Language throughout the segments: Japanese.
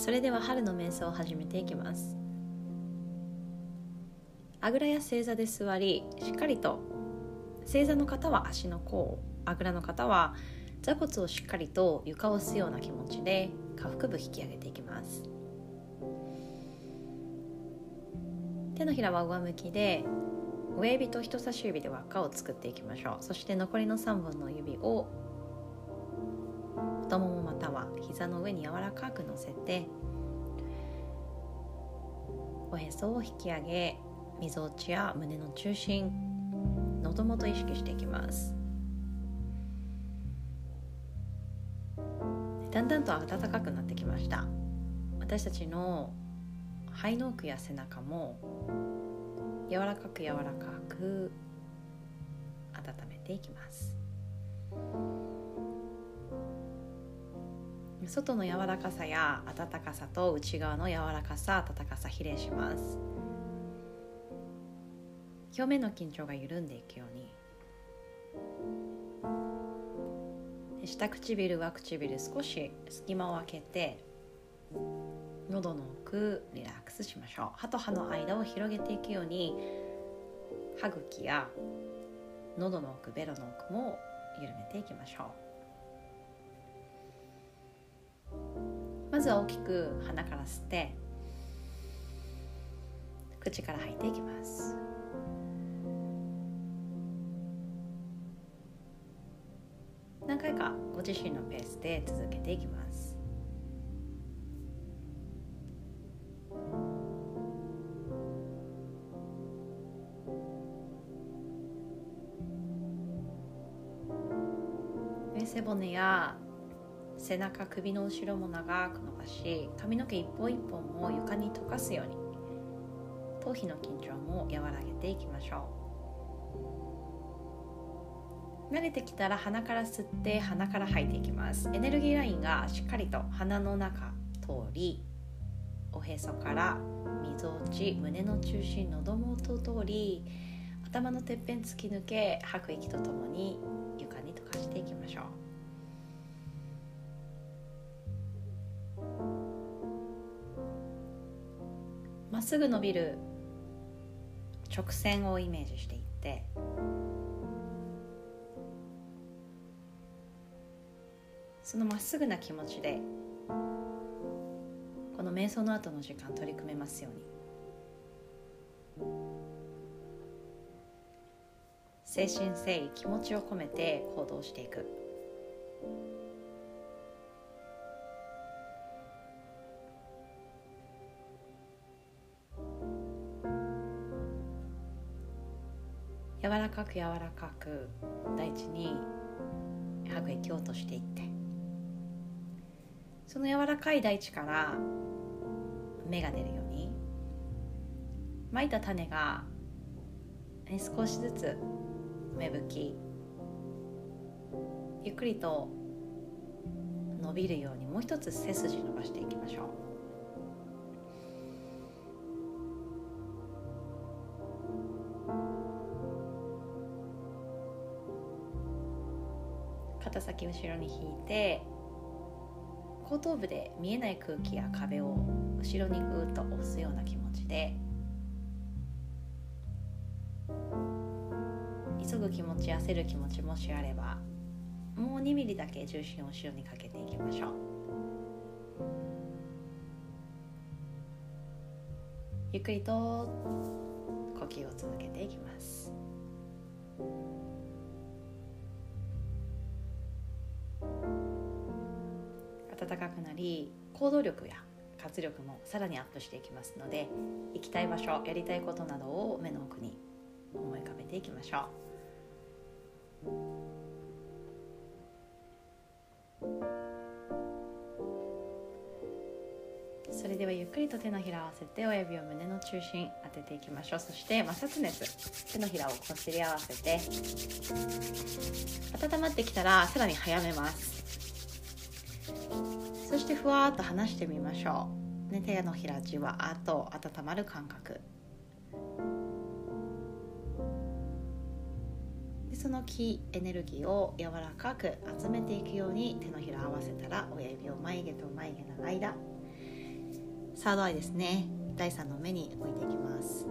それでは春の瞑想を始めていきます。あぐらや正座で座りしっかりと。正座の方は足の甲。あぐらの方は座骨をしっかりと床を押すような気持ちで下腹部引き上げていきます。手のひらは上向きで親指と人差し指で輪っかを作っていきましょう。そして残りの3本の指を太ももまたは膝の上に柔らかく乗せておへそを引き上げみぞおちや胸の中心喉元意識していきます。だんだんと暖かくなってきました。私たちの肺の奥や背中も柔らかく柔らかく温めていきます。外の柔らかさや温かさと内側の柔らかさ温かさ比例します。表面の緊張が緩んでいくように。下唇上唇少し隙間を空けて喉の奥リラックスしましょう。歯と歯の間を広げていくように歯茎や喉の奥ベロの奥も緩めていきましょう。まずは大きく鼻から吸って口から吐いていきます。何回かご自身のペースで続けていきます。背骨や背中首の後ろも長く伸ばし髪の毛一本一本も床に溶かすように。頭皮の緊張も和らげていきましょう。慣れてきたら鼻から吸って鼻から吐いていきます。エネルギーラインがしっかりと鼻の中通りおへそからみぞおち胸の中心喉元通り頭のてっぺん突き抜け吐く息とともに床に溶かしていきましょう。まっすぐ伸びる直線をイメージしていってそのまっすぐな気持ちでこの瞑想の後の時間取り組めますように。精神誠意気持ちを込めて行動していく。柔らかく柔らかく大地に吐く息を落としていって。その柔らかい大地から芽が出るように。まいた種が少しずつ芽吹きゆっくりと伸びるようにもう一つ背筋伸ばしていきましょう。肩先後ろに引いて後頭部で見えない空気や壁を後ろにぐーっと押すような気持ちで急ぐ気持ち焦る気持ちもしあればもう2ミリだけ重心を後ろにかけていきましょう。ゆっくりと呼吸を続けていきます。暖かくなり行動力や活力もさらにアップしていきますので行きたい場所やりたいことなどを目の奥に思い浮かべていきましょう。それではゆっくりと手のひらを合わせて親指を胸の中心当てていきましょう。そして摩擦熱手のひらをこすり合わせて温まってきたらさらに早めます。そしてふわっと離してみましょう、ね、手のひらじわっと温まる感覚。でその気エネルギーを柔らかく集めていくように手のひら合わせたら親指を眉毛と眉毛の間。サードアイですね。第3の目に置いていきます。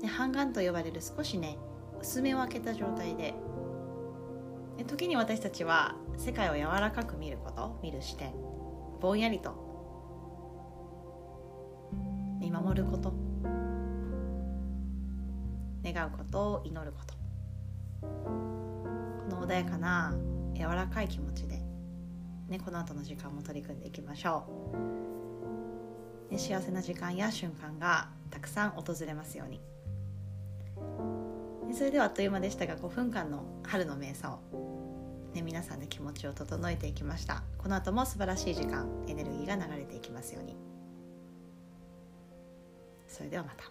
で半眼と呼ばれる少しね薄めを開けた状態で時に私たちは世界を柔らかく見ること見る視点ぼんやりと見守ること願うことを祈ること。この穏やかな柔らかい気持ちで、ね、この後の時間も取り組んでいきましょう、ね、幸せな時間や瞬間がたくさん訪れますように。それではあっという間でしたが5分間の春の瞑想、ね、皆さんで気持ちを整えていきましたこの後も素晴らしい時間エネルギーが流れていきますようにそれではまた。